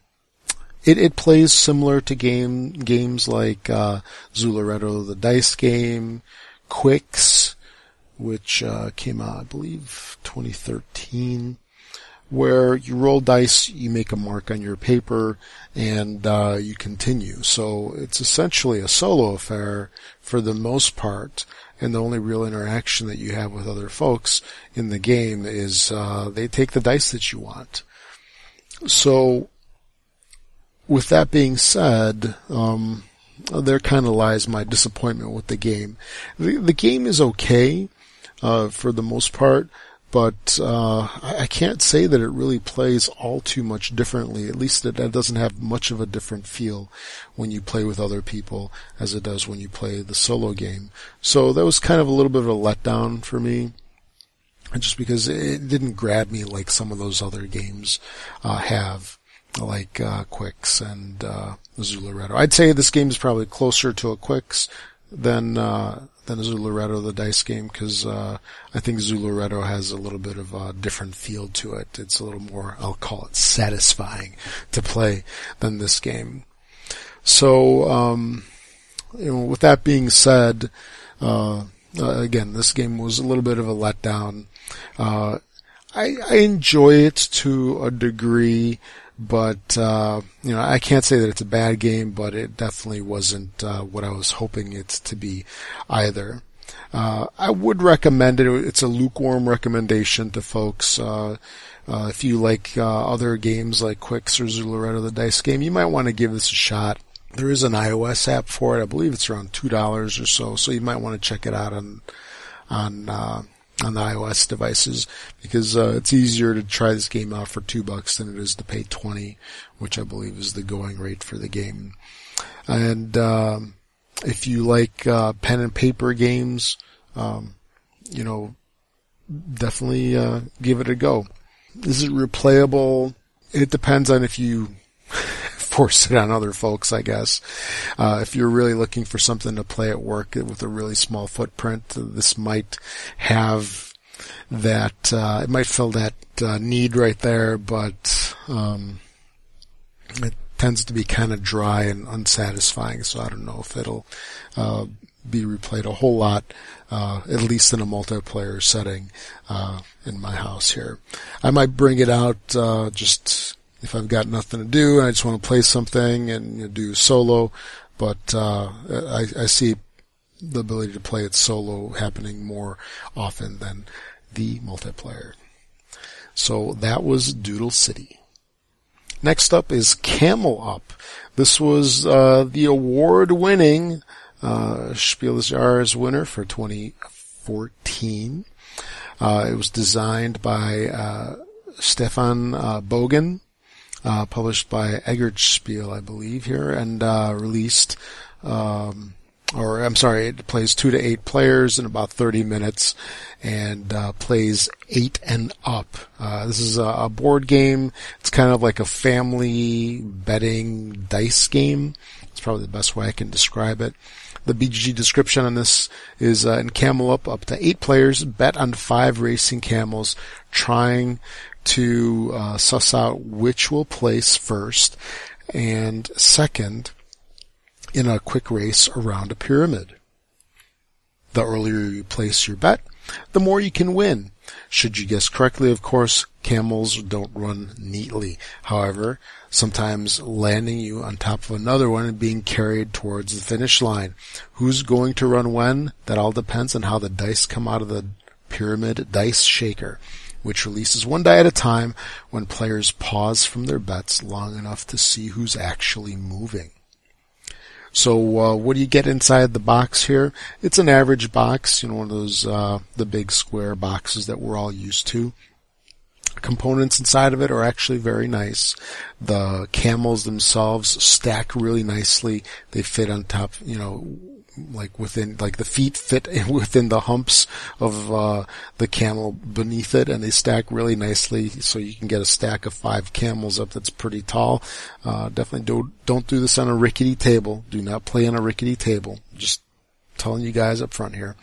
it, it plays similar to game games like uh, Zooloretto, the dice game, Qwixx, which uh, came out, I believe, 2013 where you roll dice, you make a mark on your paper, and uh, you continue. So it's essentially a solo affair for the most part, and the only real interaction that you have with other folks in the game is uh, they take the dice that you want. So, with that being said, um, there kind of lies my disappointment with the game. The, the game is okay uh, for the most part but uh, I can't say that it really plays all too much differently. At least it, doesn't have much of a different feel when you play with other people as it does when you play the solo game. So that was kind of a little bit of a letdown for me. Just because it didn't grab me like some of those other games uh, have, like uh, Qwixx and uh, Zooloretto. I'd say this game is probably closer to a Qwixx than uh, than Zooloretto, the dice game, because uh, I think Zooloretto has a little bit of a different feel to it. It's a little more, I'll call it satisfying to play than this game. So, um, you know, with that being said, uh, uh, again, this game was a little bit of a letdown. Uh, I, I enjoy it to a degree but uh, you know I can't say that it's a bad game, but it definitely wasn't uh, what I was hoping it to be either. Uh, I would recommend it. It's a lukewarm recommendation to folks. Uh, uh, if you like uh, other games like Qwixx or Zooloretto, the dice game, you might want to give this a shot. There is an iOS app for it. I believe it's around two dollars or so, so you might want to check it out on on on the iOS devices because uh, it's easier to try this game out for two bucks than it is to pay twenty, which I believe is the going rate for the game. And um, if you like uh, pen and paper games, um, you know, definitely uh, give it a go. Is it replayable? It depends on if you force it on other folks, I guess. Uh, if you're really looking for something to play at work with a really small footprint, this might have that, uh, it might fill that uh, need right there, but, um, it tends to be kind of dry and unsatisfying, so I don't know if it'll, uh, be replayed a whole lot, uh, at least in a multiplayer setting, uh, in my house here. I might bring it out, uh, just if I've got nothing to do and I just want to play something and you know, do solo, but uh, I, I see the ability to play it solo happening more often than the multiplayer. So that was Doodle City. Next up is Camel Up. This was uh, the award-winning uh, Spiel des Jahres winner for 2014. Uh, it was designed by uh, Steffen uh, Bogen uh, published by Eggertspiel, I believe, here, and uh, released. Um, or I'm sorry, it plays two to eight players in about 30 minutes, and uh, plays eight and up. Uh, this is a, a, board game. It's kind of like a family betting dice game. It's probably the best way I can describe it. The BGG description on this is uh, in Camel Up, up to eight players bet on five racing camels, trying to uh, suss out which will place first and second in a quick race around a pyramid. The earlier you place your bet, the more you can win. Should you guess correctly, of course, camels don't run neatly. However, sometimes landing you on top of another one and being carried towards the finish line. Who's going to run when? That all depends on how the dice come out of the pyramid dice shaker which releases one die at a time when players pause from their bets long enough to see who's actually moving. So uh, what do you get inside the box here? It's an average box, you know, one of those uh, the big square boxes that we're all used to. Components inside of it are actually very nice. The camels themselves stack really nicely. They fit on top, you know, like within, like the feet fit within the humps of uh, the camel beneath it, and they stack really nicely. So you can get a stack of five camels up that's pretty tall. Uh, definitely don't don't do this on a rickety table. Do not play on a rickety table. Just telling you guys up front here.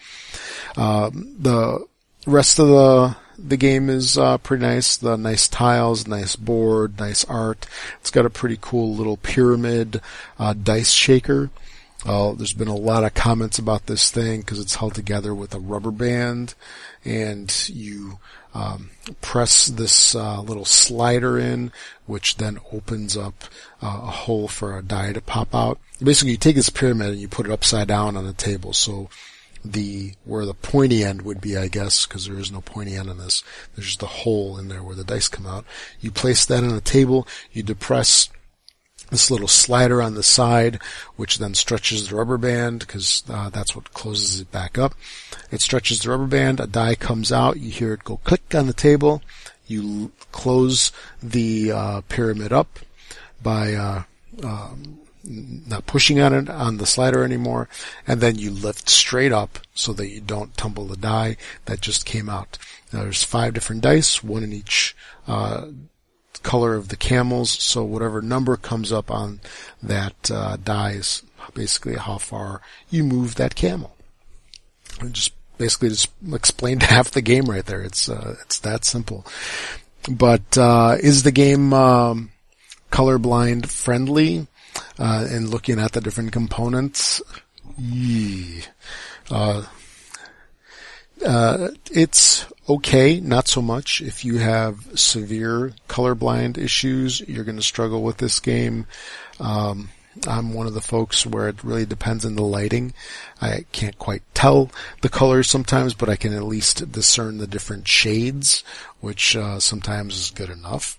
Uh, the rest of the the game is uh, pretty nice. The nice tiles, nice board, nice art. It's got a pretty cool little pyramid uh, dice shaker. Uh, there's been a lot of comments about this thing because it's held together with a rubber band, and you um, press this uh, little slider in, which then opens up uh, a hole for a die to pop out. Basically, you take this pyramid and you put it upside down on a table. So the where the pointy end would be, I guess, because there is no pointy end in this. There's just a hole in there where the dice come out. You place that on a table. You depress this little slider on the side, which then stretches the rubber band because uh, that's what closes it back up. It stretches the rubber band. A die comes out. You hear it go click on the table. You close the uh, pyramid up by uh, um, not pushing on it on the slider anymore, and then you lift straight up so that you don't tumble the die that just came out. Now there's five different dice, one in each uh, color of the camels. So whatever number comes up on that uh, die is basically how far you move that camel. And just basically just explained half the game right there. It's uh, it's that simple. But uh, is the game um, colorblind friendly? Uh, and looking at the different components, yeah. Uh, it's okay, not so much. If you have severe colorblind issues, you're going to struggle with this game. Um, I'm one of the folks where it really depends on the lighting. I can't quite tell the colors sometimes, but I can at least discern the different shades, which uh, sometimes is good enough.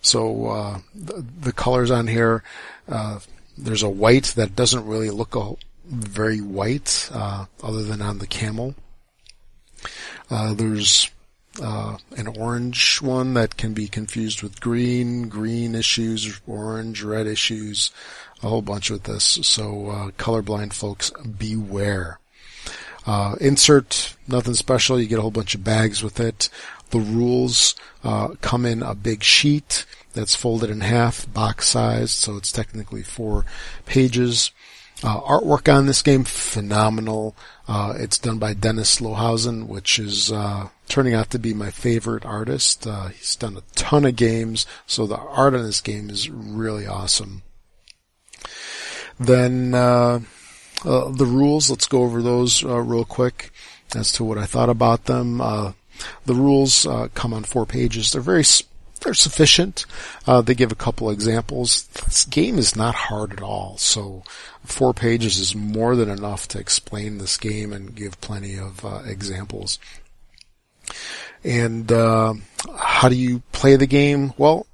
So uh, the, the, colors on here, uh, there's a white that doesn't really look a, very white, uh, other than on the camel. Uh, there's uh, an orange one that can be confused with green, green issues, orange, red issues, a whole bunch with this. So uh, colorblind folks, beware. Uh, insert, nothing special. You get a whole bunch of bags with it. The rules uh, come in a big sheet that's folded in half, box sized, so it's technically four pages. Uh, artwork on this game, phenomenal. Uh, it's done by Dennis Lohausen, which is uh, turning out to be my favorite artist. Uh, he's done a ton of games, so the art on this game is really awesome. Then uh, uh, the rules, let's go over those real quick as to what I thought about them. the rules come on four pages. They're very they're sufficient. Uh, they give a couple examples. This game is not hard at all, so four pages is more than enough to explain this game and give plenty of uh, examples. And uh, how do you play the game? Well,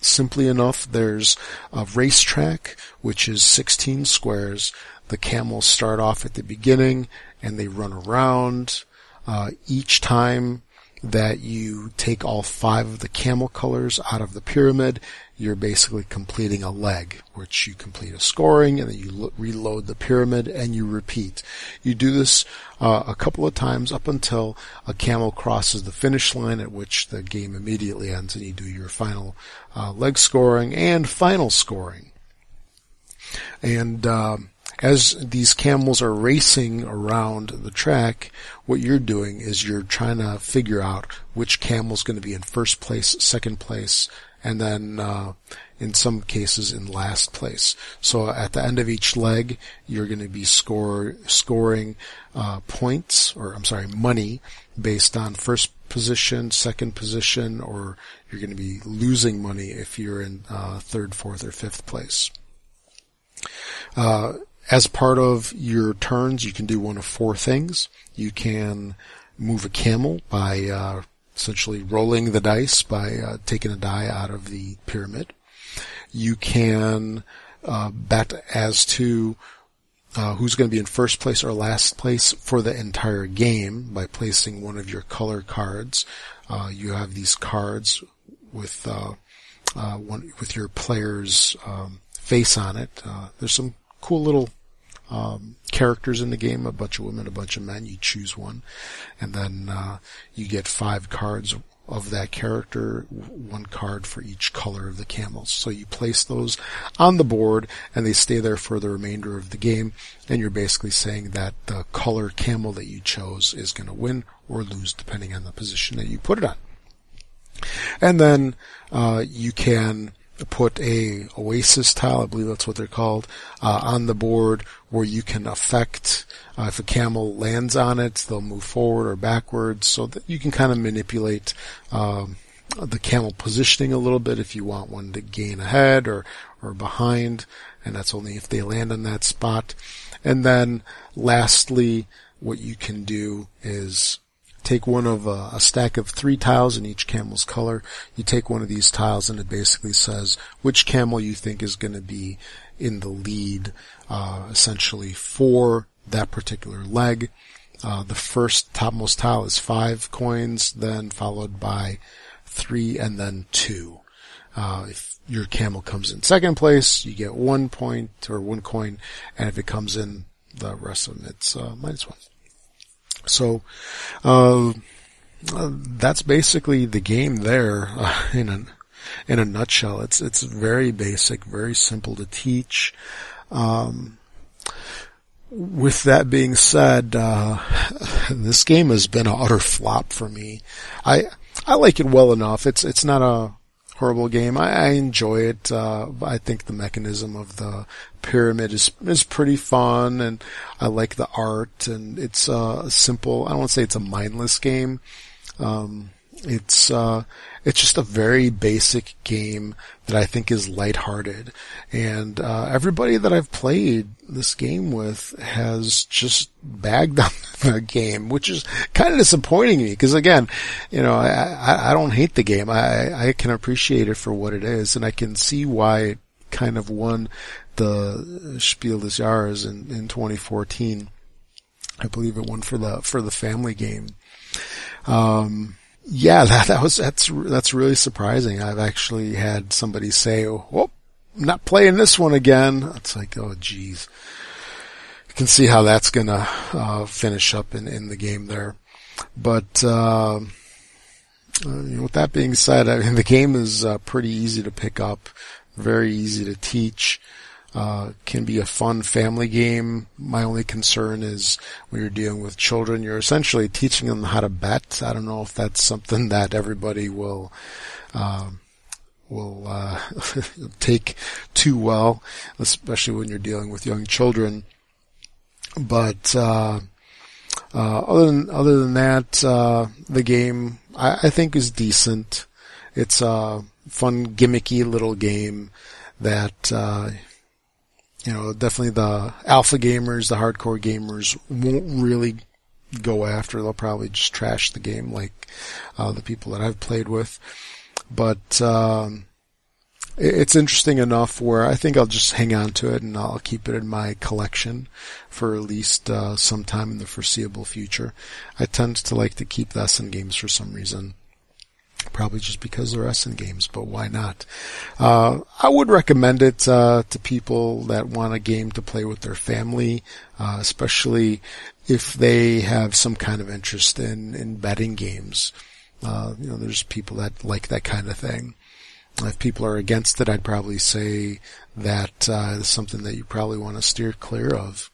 simply enough, there's a racetrack which is 16 squares. The camels start off at the beginning and they run around. Uh, each time that you take all five of the camel colors out of the pyramid, you're basically completing a leg, which you complete a scoring and then you lo- reload the pyramid and you repeat. You do this uh, a couple of times up until a camel crosses the finish line at which the game immediately ends and you do your final uh, leg scoring and final scoring. And, um, as these camels are racing around the track, what you're doing is you're trying to figure out which camel's going to be in first place, second place, and then uh, in some cases in last place. So at the end of each leg, you're going to be score scoring uh, points, or I'm sorry, money based on first position, second position, or you're going to be losing money if you're in uh, third, fourth, or fifth place. As part of your turns, you can do one of four things. You can move a camel by uh, essentially rolling the dice by uh, taking a die out of the pyramid. You can uh, bet as to uh, who's going to be in first place or last place for the entire game by placing one of your color cards. Uh, you have these cards with uh, uh one with your player's um, face on it. Uh, there's some cool little um, characters in the game, a bunch of women, a bunch of men. You choose one, and then uh, you get five cards of that character, one card for each color of the camels. So you place those on the board and they stay there for the remainder of the game. And you're basically saying that the color camel that you chose is going to win or lose depending on the position that you put it on. And then, uh, you can put a oasis tile, I believe that's what they're called, uh, on the board where you can affect uh, if a camel lands on it, they'll move forward or backwards, so that you can kind of manipulate um, the camel positioning a little bit if you want one to gain ahead or or behind, and that's only if they land on that spot. And then lastly, what you can do is take one of a, a, stack of three tiles in each camel's color. You take one of these tiles and it basically says which camel you think is going to be in the lead, uh, essentially for that particular leg. Uh, the first topmost tile is five coins, then followed by three and then two. Uh, if your camel comes in second place, you get one point or one coin, and if it comes in the rest of them, it's uh, minus one. So, uh, that's basically the game there uh, in a in a nutshell. It's it's very basic, very simple to teach. Um, with that being said, uh, this game has been an utter flop for me. I I like it well enough. It's it's not a horrible game. I, I enjoy it. Uh, I think the mechanism of the pyramid is is pretty fun, and I like the art. And it's uh, simple. I don't want to say it's a mindless game. Um, it's uh, it's just a very basic game that I think is lighthearted, and uh, everybody that I've played this game with has just bagged on the game, which is kind of disappointing me because again, you know, I, I, I don't hate the game. I I can appreciate it for what it is, and I can see why it kind of won the Spiel des Jahres in in 2014. I believe it won for the for the family game. Um, yeah, that, that was, that's, that's really surprising. I've actually had somebody say, oh, I'm not playing this one again. It's like, oh geez. You can see how that's gonna, uh, finish up in, in the game there. But, uh, uh, with that being said, I mean, the game is uh, pretty easy to pick up, very easy to teach uh, can be a fun family game. My only concern is when you're dealing with children, you're essentially teaching them how to bet. I don't know if that's something that everybody will, uh, will, uh, take too well, especially when you're dealing with young children. But, uh, uh, other than, other than that, uh, the game, I, I think is decent. It's a fun, gimmicky little game that, you know, definitely the alpha gamers, the hardcore gamers won't really go after. They'll probably just trash the game like uh, the people that I've played with. But um, it's interesting enough where I think I'll just hang on to it and I'll keep it in my collection for at least uh, some time in the foreseeable future. I tend to like to keep the Essen games for some reason. Probably just because they're Essen games, but why not? Uh, I would recommend it uh, to people that want a game to play with their family, uh, especially if they have some kind of interest in in betting games. Uh, you know, there's people that like that kind of thing. If people are against it, I'd probably say that uh, is something that you probably want to steer clear of.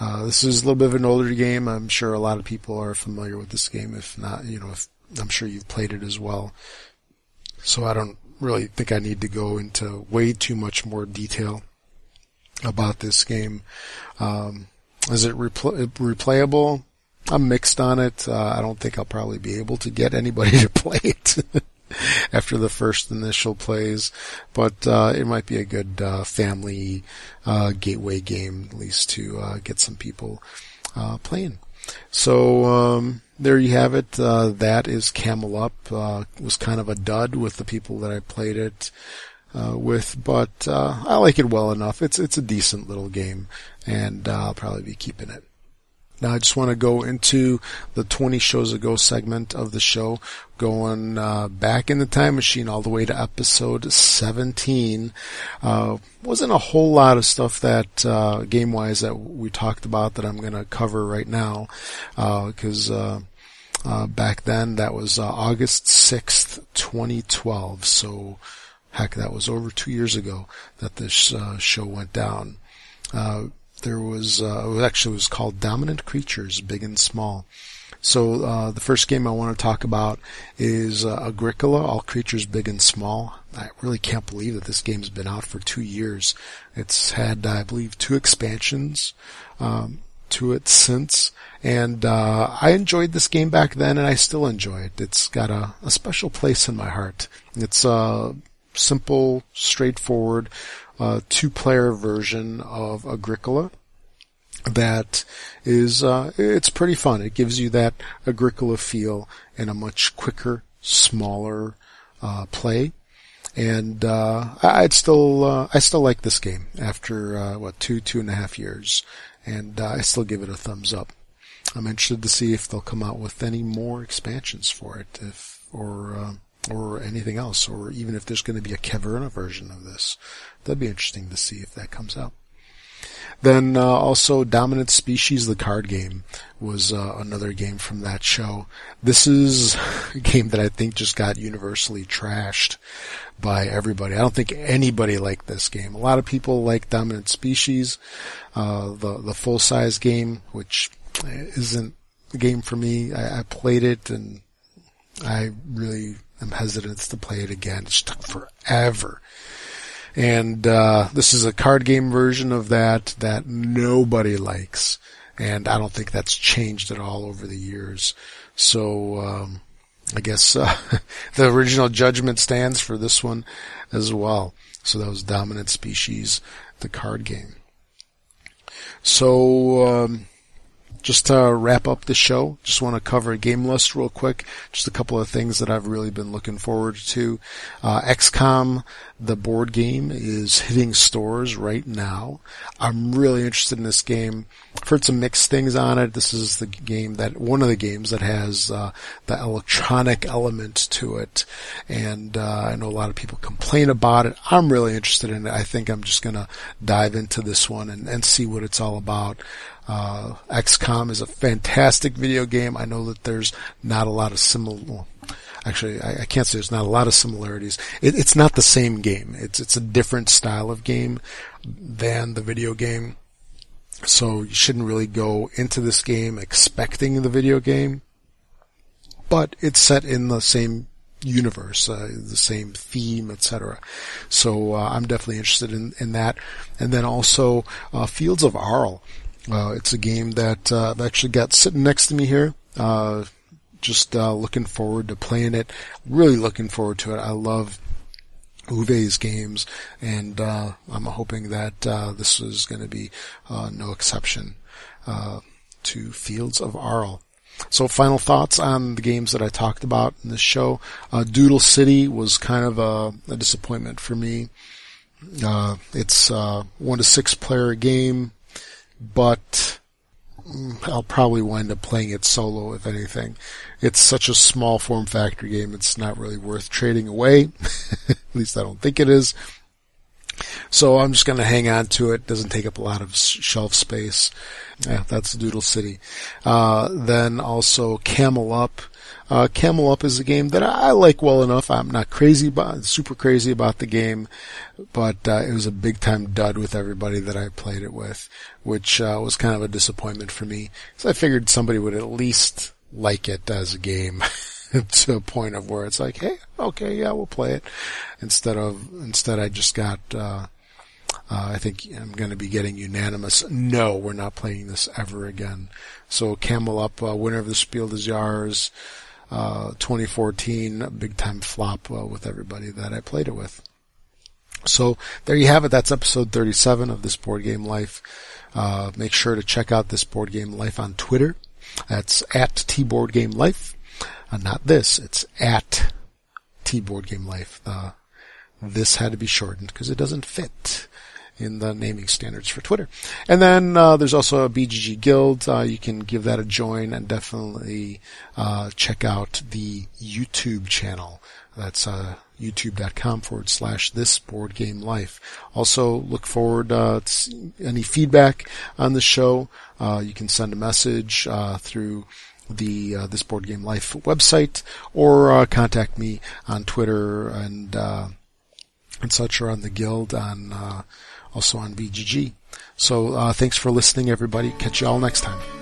Uh, this is a little bit of an older game. I'm sure a lot of people are familiar with this game. If not, you know, if I'm sure you've played it as well. So I don't really think I need to go into way too much more detail about this game. Um, is it repl- replayable? I'm mixed on it. Uh, I don't think I'll probably be able to get anybody to play it after the first initial plays, but uh, it might be a good uh, family uh, gateway game at least to uh, get some people uh, playing. So um, there you have it. Uh, that is Camel Up. Uh, was kind of a dud with the people that I played it. uh, with, but uh, I like it well enough. It's it's a decent little game, and I'll probably be keeping it. Now I just want to go into the 20 shows ago segment of the show, going uh, back in the time machine all the way to episode 17. Uh, wasn't a whole lot of stuff that uh, game wise that we talked about that I'm going to cover right now, because. Uh, uh, back then, that was uh, August 6th, 2012. So, heck, that was over two years ago that this show went down there was uh, it actually was called Dominant Creatures, Big and Small. So uh, the first game I want to talk about is uh, Agricola, All Creatures Big and Small. I really can't believe that this game's been out for two years. It's had, I believe, two expansions um, to it since, and uh, I enjoyed this game back then, and I still enjoy it. It's got a, a special place in my heart. It's a simple, straightforward uh, two-player version of Agricola that is uh, it's pretty fun. It gives you that Agricola feel in a much quicker, smaller uh, play. And uh, I'd still uh, I still like this game after uh, what two two and a half years, and uh, I still give it a thumbs up. I'm interested to see if they'll come out with any more expansions for it, if or or anything else, or even if there's going to be a Caverna version of this. That'd be interesting to see if that comes out. Then uh, also Dominant Species, the card game, was uh, another game from that show. This is a game that I think just got universally trashed by everybody. I don't think anybody liked this game. A lot of people like Dominant Species, uh, the the full size game, which isn't a game for me. I, I played it and I really am hesitant to play it again. It took forever. And uh, this is a card game version of that that nobody likes, and I don't think that's changed at all over the years. So um, I guess uh, the original judgment stands for this one as well. So that was Dominant Species, the card game. So um, just to wrap up the show, just want to cover game list real quick. Just a couple of things that I've really been looking forward to. Uh, XCOM, the board game, is hitting stores right now. I'm really interested in this game. I've heard some mixed things on it. This is the game that, one of the games that has, uh, the electronic element to it. And, uh, I know a lot of people complain about it. I'm really interested in it. I think I'm just gonna dive into this one and, and see what it's all about. Uh, XCOM is a fantastic video game. I know that there's not a lot of similar, actually, I, I, can't say there's not a lot of similarities. It, it's not the same game. It's, it's a different style of game than the video game. So you shouldn't really go into this game expecting the video game, but it's set in the same universe, uh, the same theme, etc. So uh, I'm definitely interested in, in that. And then also uh, Fields of Arle. Uh, it's a game that uh, I've actually got sitting next to me here. Uh, just uh, looking forward to playing it. Really looking forward to it. I love Uwe's games, and uh, I'm hoping that uh, this is going to be no exception to Fields of Arle. So final thoughts on the games that I talked about in this show. Doodle City was kind of a, a disappointment for me. it's a one to six player game but mm, I'll probably wind up playing it solo if anything. It's such a small form factor game, it's not really worth trading away. At least I don't think it is. So I'm just gonna hang on to it. Doesn't take up a lot of shelf space. Yeah, that's Doodle City. Uh, then also Camel Up. Uh, Camel Up is a game that I like well enough. I'm not crazy about, super crazy about the game, but uh, it was a big time dud with everybody that I played it with, which uh, was kind of a disappointment for me. So I figured somebody would at least like it as a game. to a point of where it's like, hey, okay, yeah, we'll play it. Instead of, instead I just got, uh, uh, I think I'm going to be getting unanimous. No, we're not playing this ever again. So Camel Up, uh, winner of the Spiel des Jahres, uh, 2014, big time flop uh, with everybody that I played it with. So there you have it. That's episode 37 of this board game life. Uh, make sure to check out this board game life on Twitter. That's at T Board Game Life. Uh, not this. It's at T Board Game Life. The this had to be shortened because it doesn't fit in the naming standards for Twitter. And then uh, there's also a BGG Guild. Uh, you can give that a join and definitely uh, check out the YouTube channel. That's uh, youtube.com forward slash this board game life. Also look forward uh, to any feedback on the show. Uh, you can send a message through the uh, this board game life website or uh, contact me on Twitter and uh, and such or on the guild on also on BGG. So uh, thanks for listening, everybody. Catch you all next time.